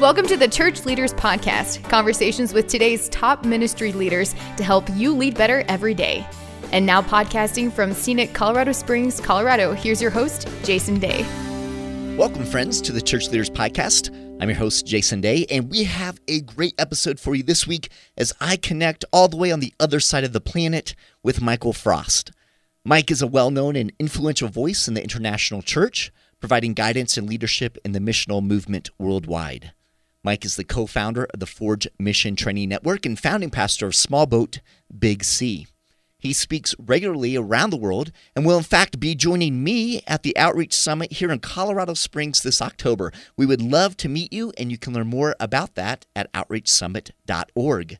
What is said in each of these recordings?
Welcome to the Church Leaders Podcast, conversations with today's top ministry leaders to help you lead better every day. And now, podcasting from scenic Colorado Springs, Colorado, here's your host, Jason Day. Welcome, friends, to the Church Leaders Podcast. I'm your host, Jason Day, and we have a great episode for you this week as I connect all the way on the other side of the planet with Michael Frost. Mike is a well known and influential voice in the international church, providing guidance and leadership in the missional movement worldwide. Mike is the co founder of the Forge Mission Training Network and founding pastor of Small Boat Big Sea. He speaks regularly around the world and will, in fact, be joining me at the Outreach Summit here in Colorado Springs this October. We would love to meet you, and you can learn more about that at outreachsummit.org.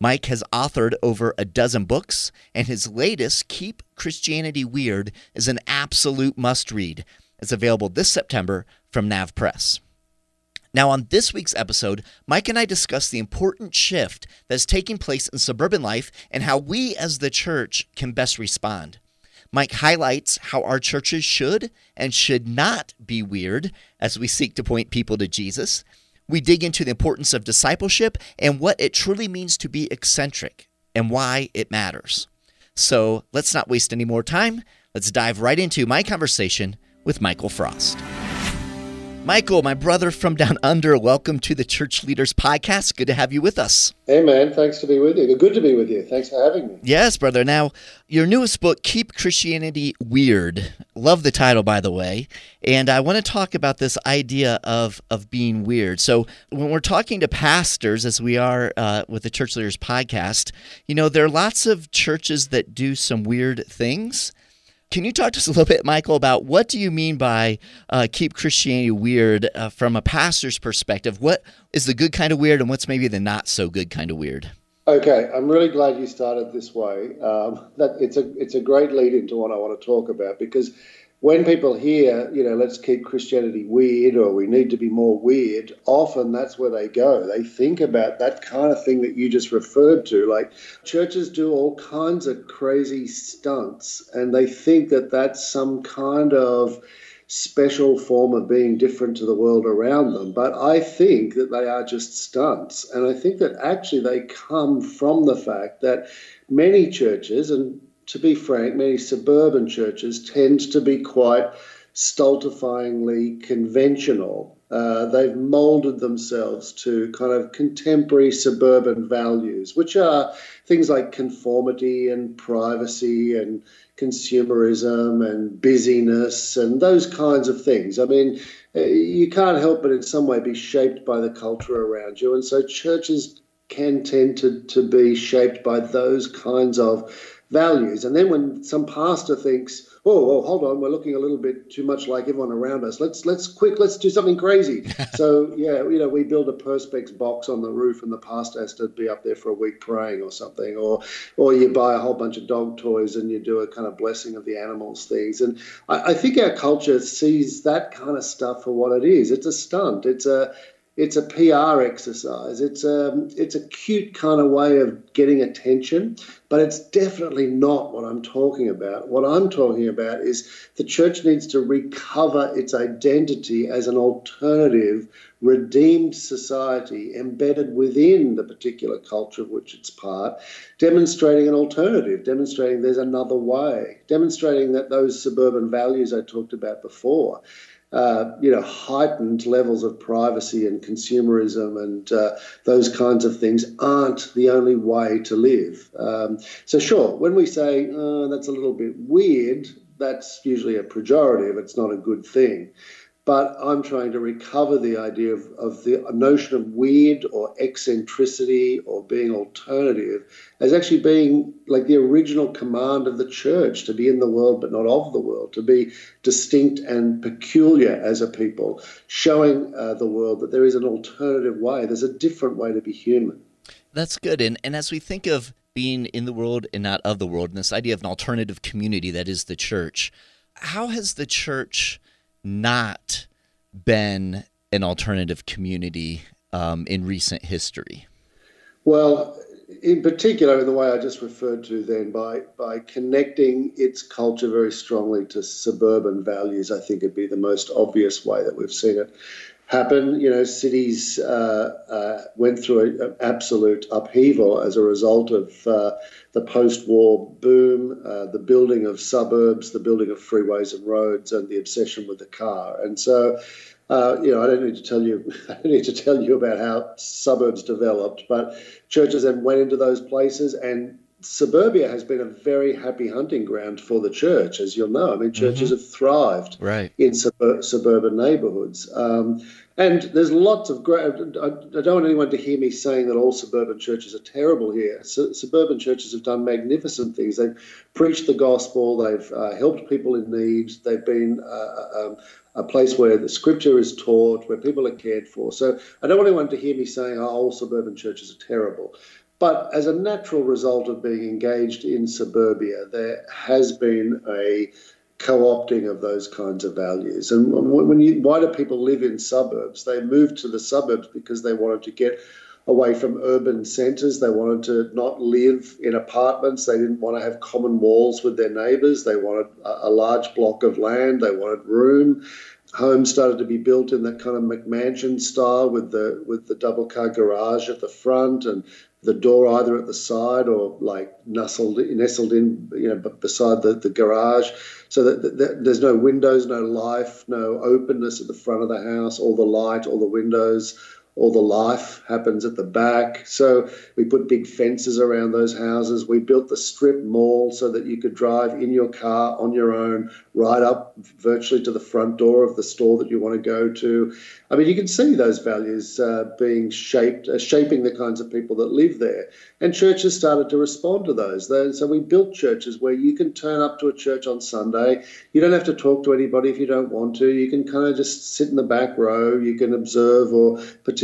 Mike has authored over a dozen books, and his latest, Keep Christianity Weird, is an absolute must read. It's available this September from Nav Press. Now, on this week's episode, Mike and I discuss the important shift that's taking place in suburban life and how we as the church can best respond. Mike highlights how our churches should and should not be weird as we seek to point people to Jesus. We dig into the importance of discipleship and what it truly means to be eccentric and why it matters. So let's not waste any more time. Let's dive right into my conversation with Michael Frost. Michael, my brother from down under, welcome to the Church Leaders Podcast. Good to have you with us. Hey, man. Thanks to be with you. Good to be with you. Thanks for having me. Yes, brother. Now, your newest book, Keep Christianity Weird. Love the title, by the way. And I want to talk about this idea of, of being weird. So, when we're talking to pastors, as we are uh, with the Church Leaders Podcast, you know, there are lots of churches that do some weird things can you talk to us a little bit, Michael, about what do you mean by uh, keep Christianity weird uh, from a pastor's perspective? What is the good kind of weird, and what's maybe the not so good kind of weird? Okay, I'm really glad you started this way. Um, that it's a it's a great lead into what I want to talk about because when people hear, you know, let's keep Christianity weird or we need to be more weird, often that's where they go. They think about that kind of thing that you just referred to. Like churches do all kinds of crazy stunts and they think that that's some kind of special form of being different to the world around them. But I think that they are just stunts. And I think that actually they come from the fact that many churches, and to be frank, many suburban churches tend to be quite stultifyingly conventional. Uh, they've molded themselves to kind of contemporary suburban values, which are things like conformity and privacy and consumerism and busyness and those kinds of things. I mean, uh, you can't help but in some way be shaped by the culture around you. And so churches can tend to, to be shaped by those kinds of values. And then when some pastor thinks, oh, oh, hold on, we're looking a little bit too much like everyone around us. Let's let's quick, let's do something crazy. so yeah, you know, we build a perspex box on the roof, and the pastor has to be up there for a week praying or something, or or you buy a whole bunch of dog toys and you do a kind of blessing of the animals things. And I, I think our culture sees that kind of stuff for what it is. It's a stunt. It's a it's a PR exercise. It's a it's a cute kind of way of getting attention, but it's definitely not what I'm talking about. What I'm talking about is the church needs to recover its identity as an alternative, redeemed society embedded within the particular culture of which it's part, demonstrating an alternative, demonstrating there's another way, demonstrating that those suburban values I talked about before uh, you know, heightened levels of privacy and consumerism and uh, those kinds of things aren't the only way to live. Um, so, sure, when we say oh, that's a little bit weird, that's usually a pejorative. It's not a good thing but I'm trying to recover the idea of, of the notion of weird or eccentricity or being alternative as actually being like the original command of the church to be in the world but not of the world, to be distinct and peculiar as a people, showing uh, the world that there is an alternative way, there's a different way to be human. That's good. And, and as we think of being in the world and not of the world, and this idea of an alternative community that is the church, how has the church not been an alternative community um, in recent history? Well, in particular, in the way I just referred to then, by, by connecting its culture very strongly to suburban values, I think it'd be the most obvious way that we've seen it happen. You know, cities uh, uh, went through an absolute upheaval as a result of uh, the post-war boom, uh, the building of suburbs, the building of freeways and roads, and the obsession with the car. And so, uh, you know, I don't need to tell you, I don't need to tell you about how suburbs developed, but churches then went into those places and suburbia has been a very happy hunting ground for the church, as you'll know. I mean, churches mm-hmm. have thrived right. in sub- suburban neighbourhoods. Um, and there's lots of great. I, don't want anyone to hear me saying that all suburban churches are terrible here. suburban churches have done magnificent things. They've preached the gospel. They've uh, helped people in need. They've been uh, uh um, a place where the scripture is taught, where people are cared for. So I don't want anyone to hear me saying, oh, all suburban churches are terrible. But as a natural result of being engaged in suburbia, there has been a co-opting of those kinds of values. And when you, why do people live in suburbs? They moved to the suburbs because they wanted to get away from urban centres. They wanted to not live in apartments. They didn't want to have common walls with their neighbours. They wanted a, a large block of land. They wanted room. Homes started to be built in that kind of McMansion style with the with the double car garage at the front and the door either at the side or like nestled nestled in you know beside the, the garage. So that, that, there's no windows no life no openness at the front of the house all the light all the windows all the life happens at the back. So we put big fences around those houses. We built the strip mall so that you could drive in your car on your own right up virtually to the front door of the store that you want to go to. I mean, you can see those values uh, being shaped, uh, shaping the kinds of people that live there. And churches started to respond to those. So we built churches where you can turn up to a church on Sunday. You don't have to talk to anybody if you don't want to. You can kind of just sit in the back row. You can observe or participate,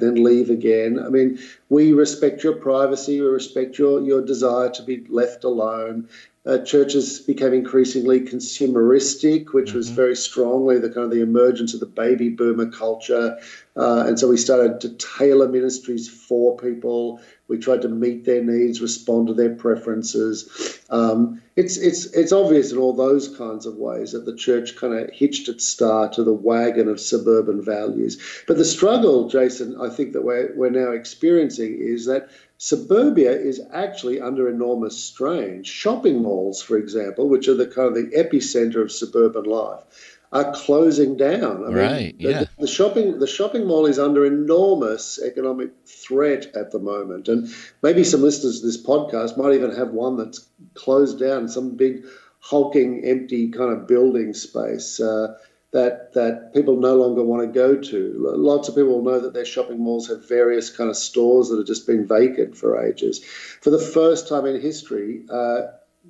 then leave again. I mean, we respect your privacy. We respect your, your desire to be left alone uh, churches became increasingly consumeristic, which mm-hmm. was very strongly the kind of the emergence of the baby boomer culture. Uh, and so we started to tailor ministries for people. We tried to meet their needs, respond to their preferences. Um, it's it's it's obvious in all those kinds of ways that the church kind of hitched its star to the wagon of suburban values. But the struggle, Jason, I think that we're we're now experiencing is that Suburbia is actually under enormous strain. Shopping malls, for example, which are the kind of the epicenter of suburban life, are closing down. I right. Mean, yeah. The, the, shopping the shopping mall is under enormous economic threat at the moment, and maybe some listeners to this podcast might even have one that's closed down, some big hulking empty kind of building space. Uh, that that people no longer want to go to. Lots of people know that their shopping malls have various kind of stores that have just been vacant for ages. For the first time in history, uh,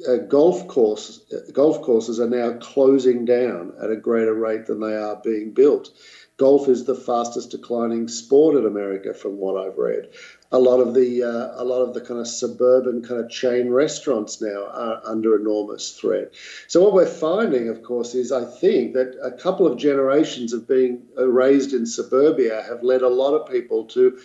uh, golf course golf courses are now closing down at a greater rate than they are being built. Golf is the fastest declining sport in America, from what I've read a lot of the uh, a lot of the kind of suburban kind of chain restaurants now are under enormous threat. So what we're finding, of course, is I think that a couple of generations of being raised in suburbia have led a lot of people to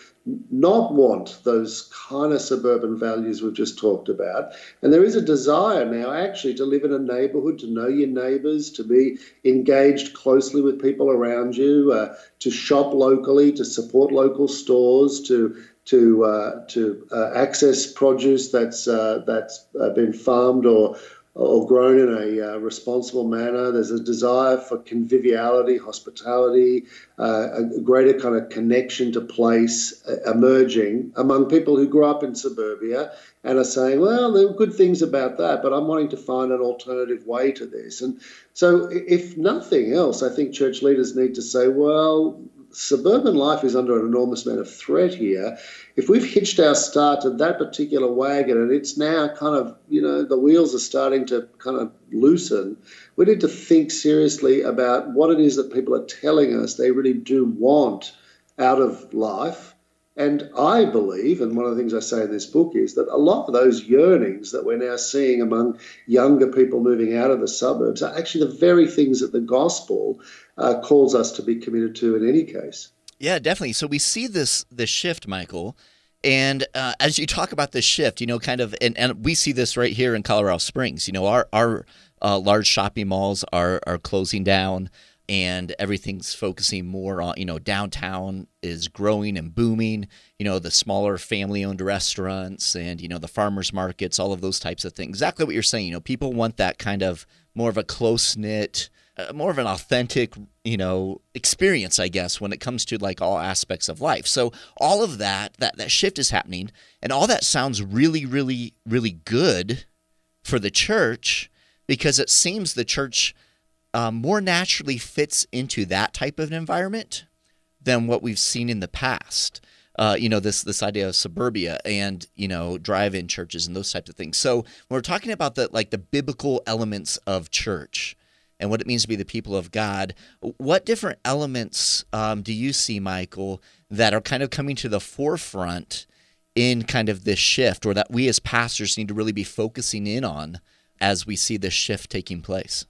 not want those kind of suburban values we've just talked about. And there is a desire now actually to live in a neighborhood, to know your neighbors, to be engaged closely with people around you, uh, to shop locally, to support local stores, to to uh, to uh, access produce that's uh, that's uh, been farmed or or grown in a uh, responsible manner. There's a desire for conviviality, hospitality, uh, a greater kind of connection to place emerging among people who grew up in suburbia and are saying, well, there are good things about that, but I'm wanting to find an alternative way to this. And so, if nothing else, I think church leaders need to say, well, suburban life is under an enormous amount of threat here. If we've hitched our start to that particular wagon and it's now kind of, you know, the wheels are starting to kind of loosen, we need to think seriously about what it is that people are telling us they really do want out of life. And I believe, and one of the things I say in this book is that a lot of those yearnings that we're now seeing among younger people moving out of the suburbs are actually the very things that the gospel uh, calls us to be committed to in any case. Yeah, definitely. So we see this this shift, Michael. And uh, as you talk about this shift, you know, kind of, and, and we see this right here in Colorado Springs. You know, our our uh, large shopping malls are are closing down. And everything's focusing more on you know downtown is growing and booming you know the smaller family owned restaurants and you know the farmers markets all of those types of things. Exactly what you're saying you know people want that kind of more of a close knit uh, more of an authentic you know experience i guess when it comes to like all aspects of life. So all of that that that shift is happening and all that sounds really really really good for the church because it seems the church um, more naturally fits into that type of an environment than what we've seen in the past. Uh, you know this this idea of suburbia and you know drive-in churches and those types of things. So when we're talking about the like the biblical elements of church and what it means to be the people of God, what different elements um, do you see, Michael, that are kind of coming to the forefront in kind of this shift, or that we as pastors need to really be focusing in on as we see this shift taking place?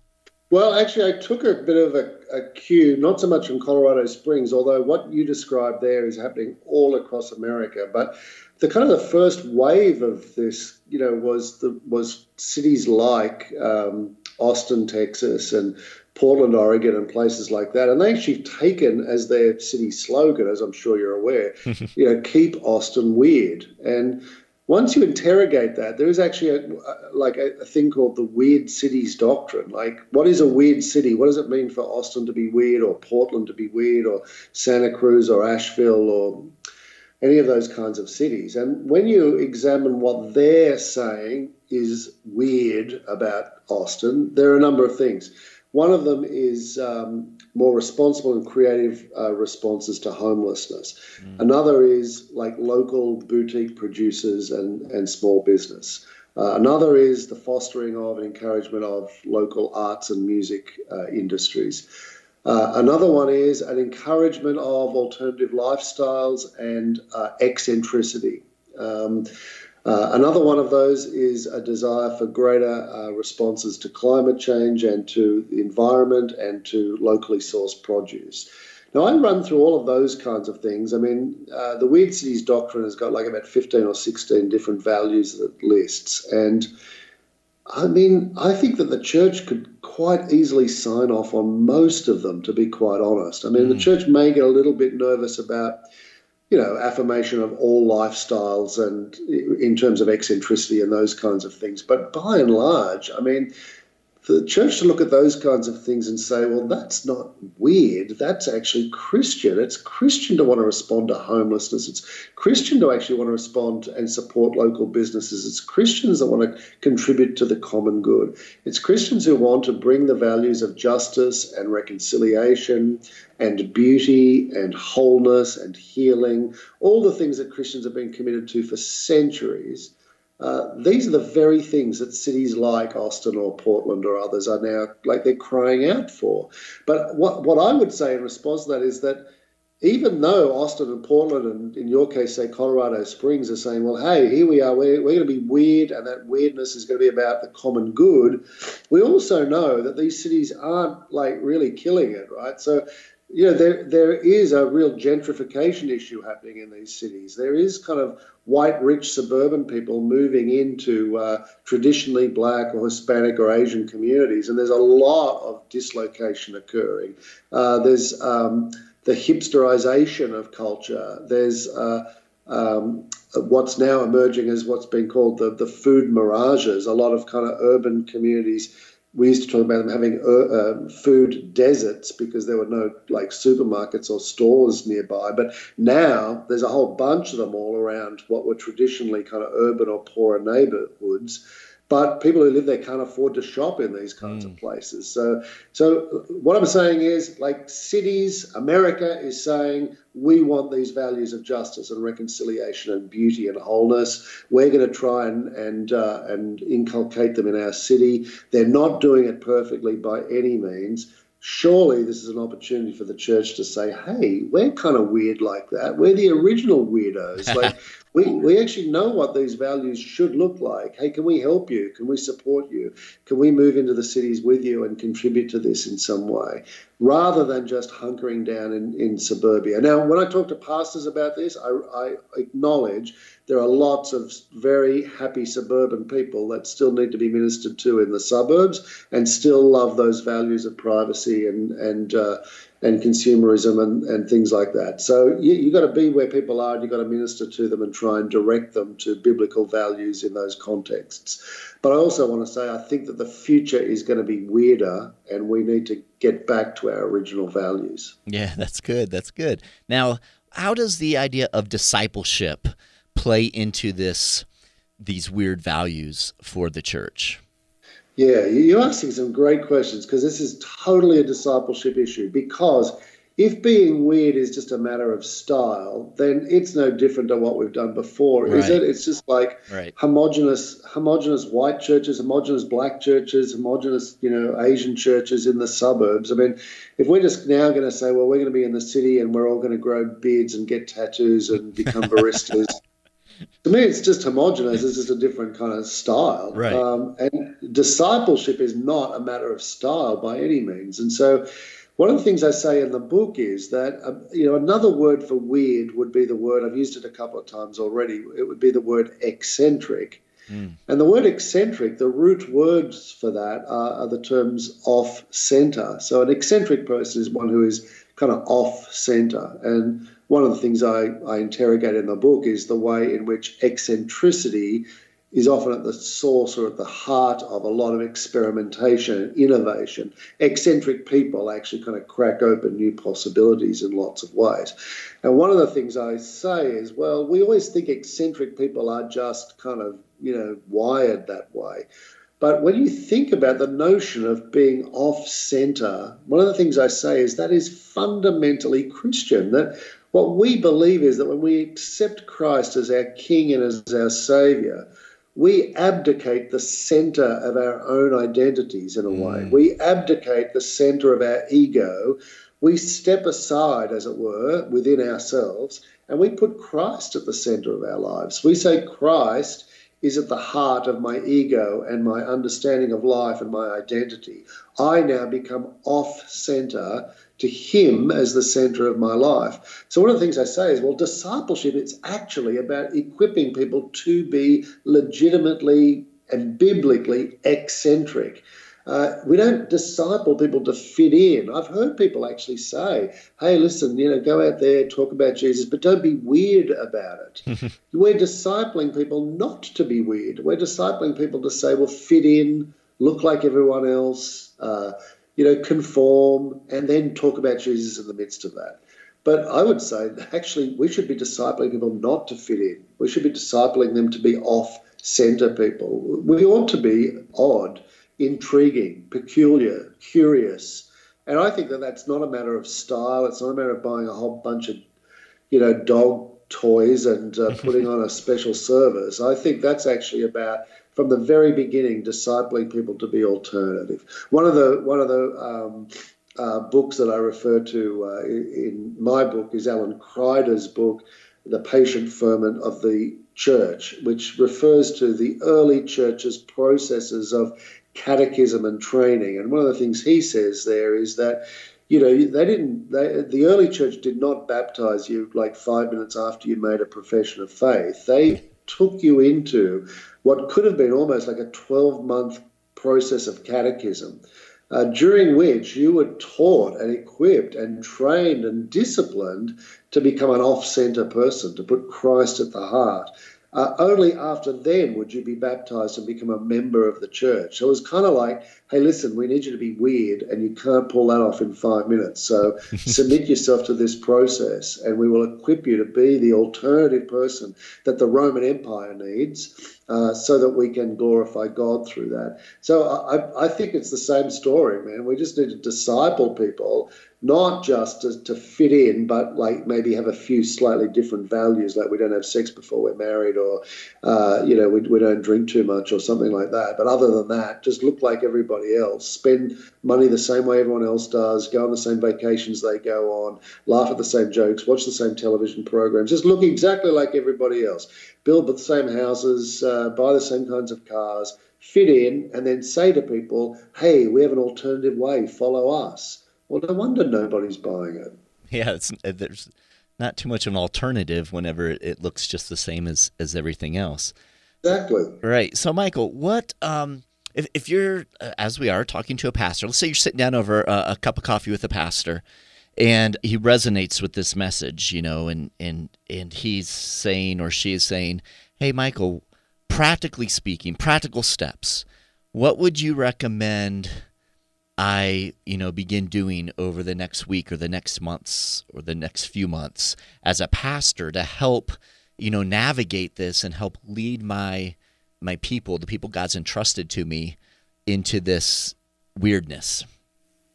Well, actually, I took a bit of a, a, cue, not so much from Colorado Springs, although what you described there is happening all across America. But the kind of the first wave of this, you know, was the was cities like um, Austin, Texas, and Portland, Oregon, and places like that, and they actually taken as their city slogan, as I'm sure you're aware, you know, keep Austin weird. And once you interrogate that, there is actually a, like a, a, thing called the weird cities doctrine. Like, what is a weird city? What does it mean for Austin to be weird, or Portland to be weird, or Santa Cruz, or Asheville, or any of those kinds of cities? And when you examine what they're saying is weird about Austin, there are a number of things. One of them is um, more responsible and creative uh, responses to homelessness. Mm. Another is like local boutique producers and, and small business. Uh, another is the fostering of and encouragement of local arts and music uh, industries. Uh, another one is an encouragement of alternative lifestyles and uh, eccentricity. Um, uh, another one of those is a desire for greater uh, responses to climate change and to the environment and to locally sourced produce. Now, I run through all of those kinds of things. I mean, uh, the Weird Cities Doctrine has got like about 15 or 16 different values that it lists. And I mean, I think that the church could quite easily sign off on most of them, to be quite honest. I mean, mm. the church may get a little bit nervous about you know, affirmation of all lifestyles and in terms of eccentricity and those kinds of things. But by and large, I mean, for the church to look at those kinds of things and say, well, that's not weird. That's actually Christian. It's Christian to want to respond to homelessness. It's Christian to actually want to respond and support local businesses. It's Christians that want to contribute to the common good. It's Christians who want to bring the values of justice and reconciliation and beauty and wholeness and healing, all the things that Christians have been committed to for centuries uh, these are the very things that cities like Austin or Portland or others are now like they're crying out for. But what what I would say in response to that is that even though Austin and Portland and in your case say Colorado Springs are saying, well, hey, here we are, we're, we're going to be weird and that weirdness is going to be about the common good, we also know that these cities aren't like really killing it, right? So you know, there there is a real gentrification issue happening in these cities. There is kind of white, rich suburban people moving into uh, traditionally black or Hispanic or Asian communities, and there's a lot of dislocation occurring. Uh, there's um, the hipsterization of culture. There's uh, um, what's now emerging as what's been called the, the food mirages. A lot of kind of urban communities we used to talk about them having uh, uh, food deserts because there were no like supermarkets or stores nearby. But now there's a whole bunch of them all around what were traditionally kind of urban or poorer neighborhoods but people who live there can't afford to shop in these kinds mm. of places. So, so what I'm saying is, like cities, America is saying we want these values of justice and reconciliation and beauty and wholeness. We're going to try and and uh, and inculcate them in our city. They're not doing it perfectly by any means surely this is an opportunity for the church to say, hey, we're kind of weird like that. We're the original weirdos. Like we, we actually know what these values should look like. Hey, can we help you? Can we support you? Can we move into the cities with you and contribute to this in some way? Rather than just hunkering down in, in suburbia. Now, when I talk to pastors about this, I, I acknowledge there are lots of very happy suburban people that still need to be ministered to in the suburbs and still love those values of privacy and and uh, and consumerism and, and things like that. So you, you've got to be where people are and you've got to minister to them and try and direct them to biblical values in those contexts. But I also want to say I think that the future is going to be weirder and we need to get back to our original values. Yeah, that's good. That's good. Now, how does the idea of discipleship play into this these weird values for the church? Yeah, you're asking some great questions because this is totally a discipleship issue. Because if being weird is just a matter of style, then it's no different to what we've done before, right. is it? It's just like right. homogenous, homogenous white churches, homogenous black churches, homogenous, you know, Asian churches in the suburbs. I mean, if we're just now going to say, well, we're going to be in the city and we're all going to grow beards and get tattoos and become baristas to me, it's just homogenous. It's just a different kind of style. Right. Um, and discipleship is not a matter of style by any means. And so, one of the things I say in the book is that uh, you know another word for weird would be the word I've used it a couple of times already. It would be the word eccentric. Mm. And the word eccentric, the root words for that are, are the terms off center. So an eccentric person is one who is kind of off center. And one of the things I, I interrogate in the book is the way in which eccentricity is often at the source or at the heart of a lot of experimentation and innovation. Eccentric people actually kind of crack open new possibilities in lots of ways. And one of the things I say is, well, we always think eccentric people are just kind of, you know, wired that way. But when you think about the notion of being off center, one of the things I say is that is fundamentally Christian. That what we believe is that when we accept Christ as our King and as our Savior, we abdicate the center of our own identities in a way. Mm. We abdicate the center of our ego. We step aside, as it were, within ourselves, and we put Christ at the center of our lives. We say, Christ is at the heart of my ego and my understanding of life and my identity. I now become off center to Him as the center of my life. So, one of the things I say is, well, discipleship, it's actually about equipping people to be legitimately and biblically eccentric. Uh, we don't disciple people to fit in. I've heard people actually say, hey, listen, you know, go out there, talk about Jesus, but don't be weird about it. We're discipling people not to be weird. We're discipling people to say, well, fit in, look like everyone else, uh, you know, conform, and then talk about Jesus in the midst of that. But I would say actually we should be discipling people not to fit in. We should be discipling them to be off center people. We ought to be odd intriguing, peculiar, curious. And I think that that's not a matter of style. It's not a matter of buying a whole bunch of, you know, dog toys and uh, putting on a special service. I think that's actually about from the very beginning discipling people to be alternative. One of the one of the um, uh, books that I refer to uh, in my book is Alan Kreider's book, The Patient Ferment of the Church, which refers to the early church's processes of catechism and training. And one of the things he says there is that, you know, they didn't, they, the early church did not baptize you like five minutes after you made a profession of faith. They took you into what could have been almost like a 12 month process of catechism. Uh, during which you were taught and equipped and trained and disciplined to become an off center person, to put Christ at the heart. Uh, only after then would you be baptized and become a member of the church. So it was kind of like, hey, listen, we need you to be weird, and you can't pull that off in five minutes. So submit yourself to this process, and we will equip you to be the alternative person that the Roman Empire needs. Uh, so that we can glorify God through that. So I, I think it's the same story, man. We just need to disciple people not just to, to fit in, but like maybe have a few slightly different values, like we don't have sex before we're married, or uh, you know we, we don't drink too much, or something like that. But other than that, just look like everybody else, spend money the same way everyone else does, go on the same vacations they go on, laugh at the same jokes, watch the same television programs, just look exactly like everybody else, build the same houses, uh, buy the same kinds of cars, fit in, and then say to people, "Hey, we have an alternative way. Follow us." Well, no wonder nobody's buying it. Yeah, it's, uh, there's not too much of an alternative whenever it looks just the same as as everything else. Exactly. Right. So, Michael, what um, if if you're uh, as we are talking to a pastor? Let's say you're sitting down over a, a cup of coffee with a pastor, and he resonates with this message, you know, and and and he's saying or she is saying, "Hey, Michael, practically speaking, practical steps. What would you recommend?" I, you know, begin doing over the next week or the next months or the next few months as a pastor to help, you know, navigate this and help lead my my people, the people God's entrusted to me, into this weirdness.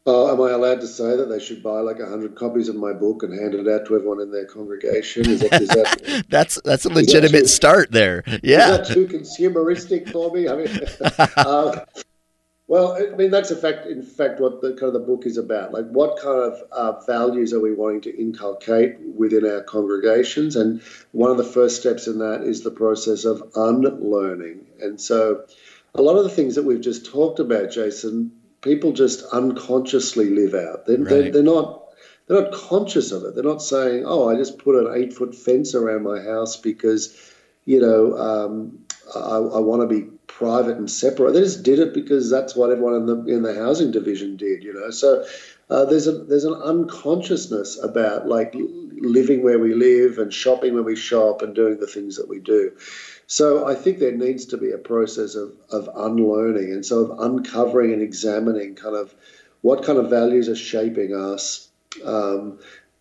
Uh, am I allowed to say that they should buy like hundred copies of my book and hand it out to everyone in their congregation? Is that, is that that's that's a legitimate that too, start there. Yeah, is that too consumeristic for me? I mean, uh, well, I mean that's a fact. In fact, what the kind of the book is about, like what kind of uh, values are we wanting to inculcate within our congregations, and one of the first steps in that is the process of unlearning. And so, a lot of the things that we've just talked about, Jason, people just unconsciously live out. They're, right. they're, they're not they're not conscious of it. They're not saying, "Oh, I just put an eight foot fence around my house because, you know, um, I, I want to be private and separate. They just did it because that's what everyone in the in the housing division did, you know. So uh, there's a there's an unconsciousness about like living where we live and shopping where we shop and doing the things that we do. So I think there needs to be a process of of unlearning and so of uncovering and examining kind of what kind of values are shaping us. Um,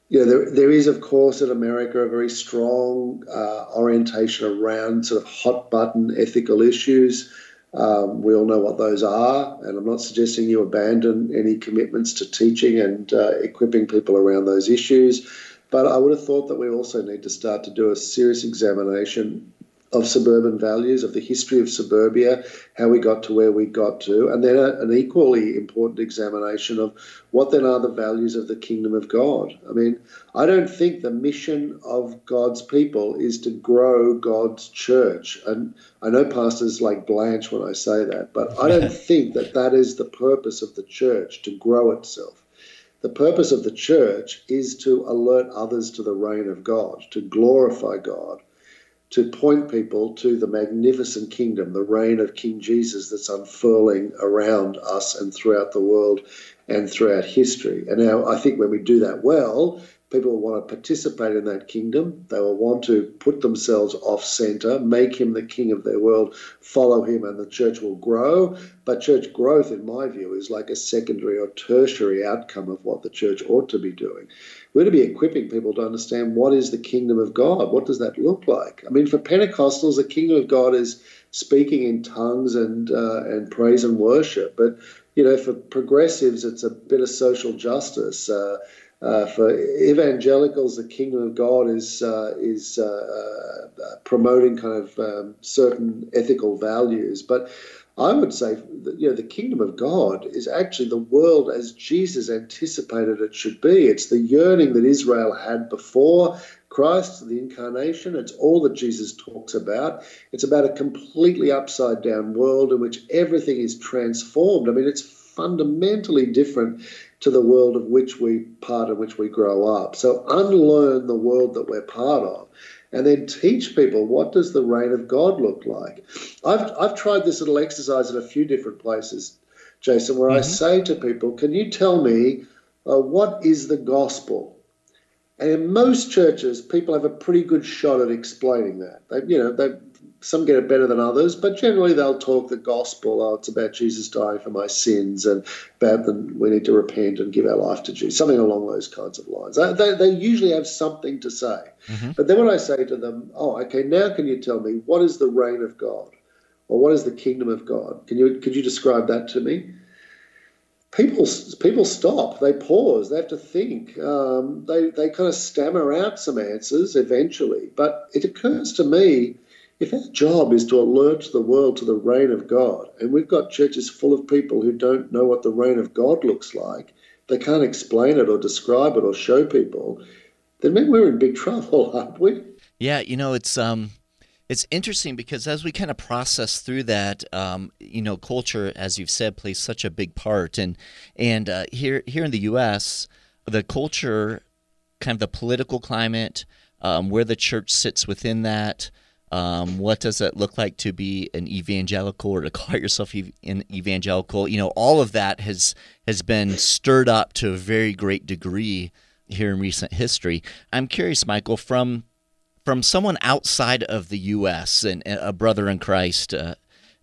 you know, there, there is, of course, in America a very strong uh, orientation around sort of hot button ethical issues. Um, we all know what those are, and I'm not suggesting you abandon any commitments to teaching and uh, equipping people around those issues. But I would have thought that we also need to start to do a serious examination of suburban values, of the history of suburbia, how we got to where we got to, and then a, an equally important examination of what then are the values of the kingdom of God. I mean, I don't think the mission of God's people is to grow God's church. And I know pastors like Blanche when I say that, but I don't think that that is the purpose of the church to grow itself. The purpose of the church is to alert others to the reign of God, to glorify God to point people to the magnificent kingdom, the reign of King Jesus that's unfurling around us and throughout the world and throughout history. And now I think when we do that well, people will want to participate in that kingdom. They will want to put themselves off center, make him the king of their world, follow him, and the church will grow. But church growth, in my view, is like a secondary or tertiary outcome of what the church ought to be doing. We're to be equipping people to understand what is the kingdom of God. What does that look like? I mean, for Pentecostals, the kingdom of God is speaking in tongues and uh, and praise and worship. But you know, for progressives, it's a bit of social justice. Uh, uh, for evangelicals, the kingdom of God is uh, is uh, uh, promoting kind of um, certain ethical values, but I would say that you know the kingdom of God is actually the world as Jesus anticipated it should be. It's the yearning that Israel had before Christ, the incarnation. It's all that Jesus talks about. It's about a completely upside down world in which everything is transformed. I mean, it's fundamentally different to the world of which we part of which we grow up. So unlearn the world that we're part of and then teach people what does the reign of God look like. I've, I've tried this little exercise at a few different places, Jason, where mm-hmm. I say to people, can you tell me uh, what is the gospel? And in most churches, people have a pretty good shot at explaining that. They, you know, they some get it better than others, but generally they'll talk the gospel. Oh, it's about Jesus dying for my sins and about the, we need to repent and give our life to Jesus, something along those kinds of lines. They, they usually have something to say. Mm-hmm. But then when I say to them, oh, okay, now can you tell me what is the reign of God? Or what is the kingdom of God? Can you, could you describe that to me? People, people stop. They pause. They have to think. Um, they, they kind of stammer out some answers eventually. But it occurs to me if our job is to alert the world to the reign of God, and we've got churches full of people who don't know what the reign of God looks like, they can't explain it or describe it or show people, then maybe we're in big trouble, aren't we? Yeah, you know, it's um it's interesting because as we kind of process through that, um, you know, culture, as you've said, plays such a big part, and and uh, here here in the U.S., the culture kind of the political climate, um, where the church sits within that. Um, what does it look like to be an evangelical or to call yourself an evangelical? You know, all of that has has been stirred up to a very great degree here in recent history. I'm curious, Michael, from from someone outside of the U.S. and a brother in Christ, uh,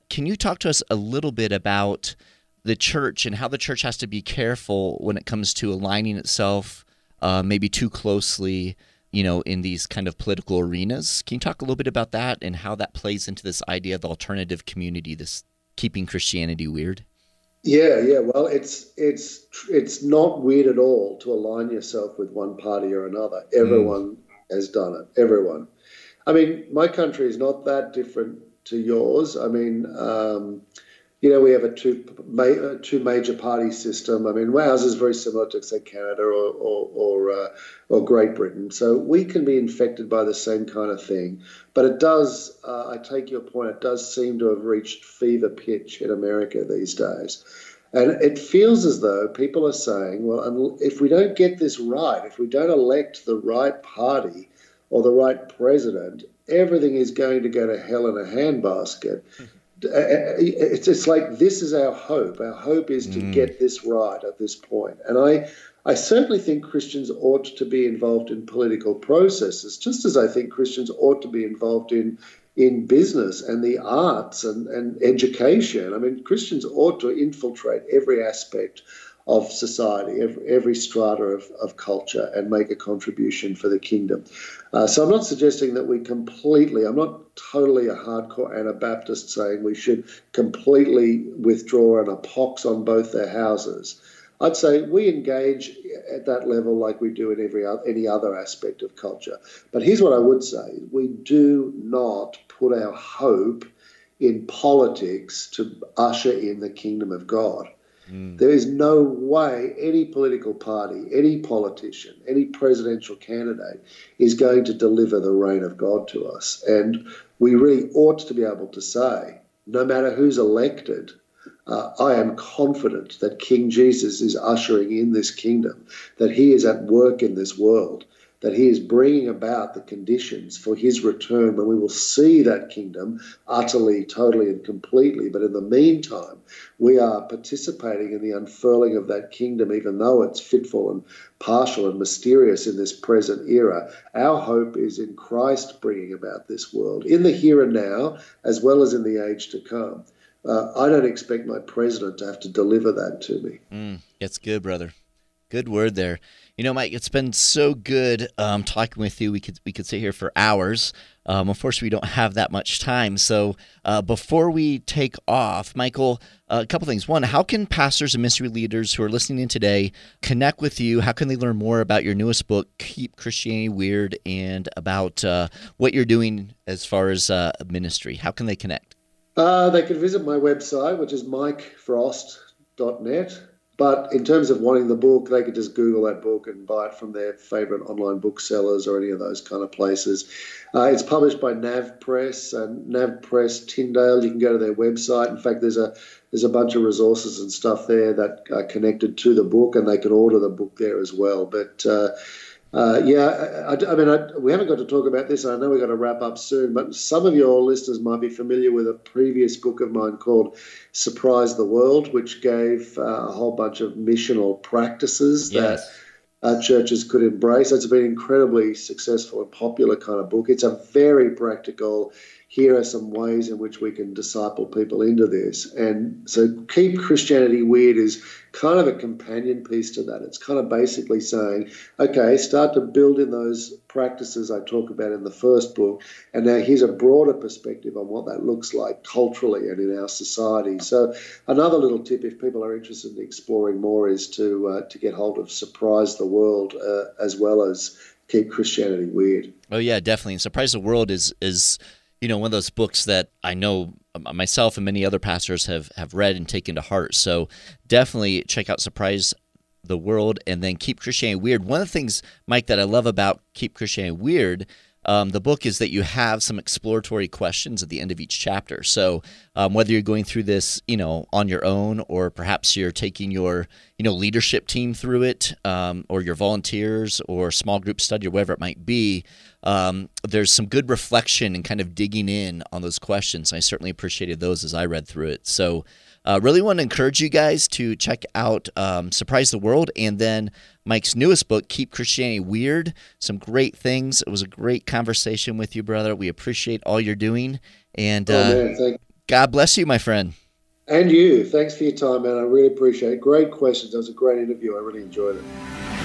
can you talk to us a little bit about the church and how the church has to be careful when it comes to aligning itself uh, maybe too closely? You know, in these kind of political arenas. Can you talk a little bit about that and how that plays into this idea of the alternative community, this keeping Christianity weird? Yeah, yeah. Well, it's it's it's not weird at all to align yourself with one party or another. Everyone mm. has done it. Everyone. I mean, my country is not that different to yours. I mean, um, you know, we have a two ma- two major party system. I mean, Wales is very similar to say Canada or or or, uh, or, Great Britain. So we can be infected by the same kind of thing. But it does. Uh, I take your point. It does seem to have reached fever pitch in America these days. And it feels as though people are saying, well, if we don't get this right, if we don't elect the right party or the right president, everything is going to go to hell in a handbasket. Uh, uh, it's, it's like this is our hope. Our hope is to mm. get this right at this point. And I, I certainly think Christians ought to be involved in political processes, just as I think Christians ought to be involved in in business and the arts and, and education. I mean, Christians ought to infiltrate every aspect of society, every, every strata of, of culture, and make a contribution for the kingdom. Uh, so I'm not suggesting that we completely, I'm not totally a hardcore Anabaptist saying we should completely withdraw and a pox on both their houses. I'd say we engage at that level like we do in every other, any other aspect of culture. But here's what I would say: we do not put our hope in politics to usher in the kingdom of God. Mm. There is no way any political party, any politician, any presidential candidate is going to deliver the reign of God to us. And we really ought to be able to say, no matter who's elected, uh, I am confident that King Jesus is ushering in this kingdom, that he is at work in this world, that he is bringing about the conditions for his return when we will see that kingdom utterly, totally, and completely. But in the meantime, we are participating in the unfurling of that kingdom, even though it's fitful and partial and mysterious in this present era. Our hope is in Christ bringing about this world in the here and now, as well as in the age to come. Uh, I don't expect my president to have to deliver that to me. Mm, it's good, brother. Good word there. You know, Mike, it's been so good um, talking with you. We could we could sit here for hours. Um, unfortunately, we don't have that much time. So uh, before we take off, Michael, uh, a couple things. One, how can pastors and ministry leaders who are listening in today connect with you? How can they learn more about your newest book, Keep Christianity Weird, and about uh, what you're doing as far as uh, ministry? How can they connect? Uh, they can visit my website, which is mikefrost.net. But in terms of wanting the book, they could just Google that book and buy it from their favorite online booksellers or any of those kind of places. Uh, it's published by Nav Press Nav Press Tyndale. You can go to their website. In fact, there's a there's a bunch of resources and stuff there that are connected to the book, and they can order the book there as well. But uh, uh, yeah, I, I mean, I, we haven't got to talk about this. I know we've got to wrap up soon, but some of your listeners might be familiar with a previous book of mine called Surprise the World, which gave uh, a whole bunch of missional practices yes. that uh, churches could embrace. It's been incredibly successful and popular kind of book. It's a very practical, here are some ways in which we can disciple people into this. And so, Keep Christianity Weird is kind of a companion piece to that. It's kind of basically saying, okay, start to build in those practices I talk about in the first book, and now here's a broader perspective on what that looks like culturally and in our society. So, another little tip, if people are interested in exploring more, is to uh, to get hold of Surprise the World uh, as well as Keep Christianity Weird. Oh yeah, definitely. And Surprise the World is is you know one of those books that I know myself and many other pastors have have read and taken to heart. So definitely check out Surprise the World and then Keep Christianity Weird. One of the things, Mike, that I love about Keep Christianity Weird um, the book is that you have some exploratory questions at the end of each chapter. So um, whether you're going through this, you know, on your own, or perhaps you're taking your, you know, leadership team through it, um, or your volunteers, or small group study, or whatever it might be, um, there's some good reflection and kind of digging in on those questions. I certainly appreciated those as I read through it. So uh, really want to encourage you guys to check out um, Surprise the World and then Mike's newest book, Keep Christianity Weird. Some great things. It was a great conversation with you, brother. We appreciate all you're doing. And uh, oh, man, God bless you, my friend. And you. Thanks for your time, man. I really appreciate it. Great questions. That was a great interview. I really enjoyed it.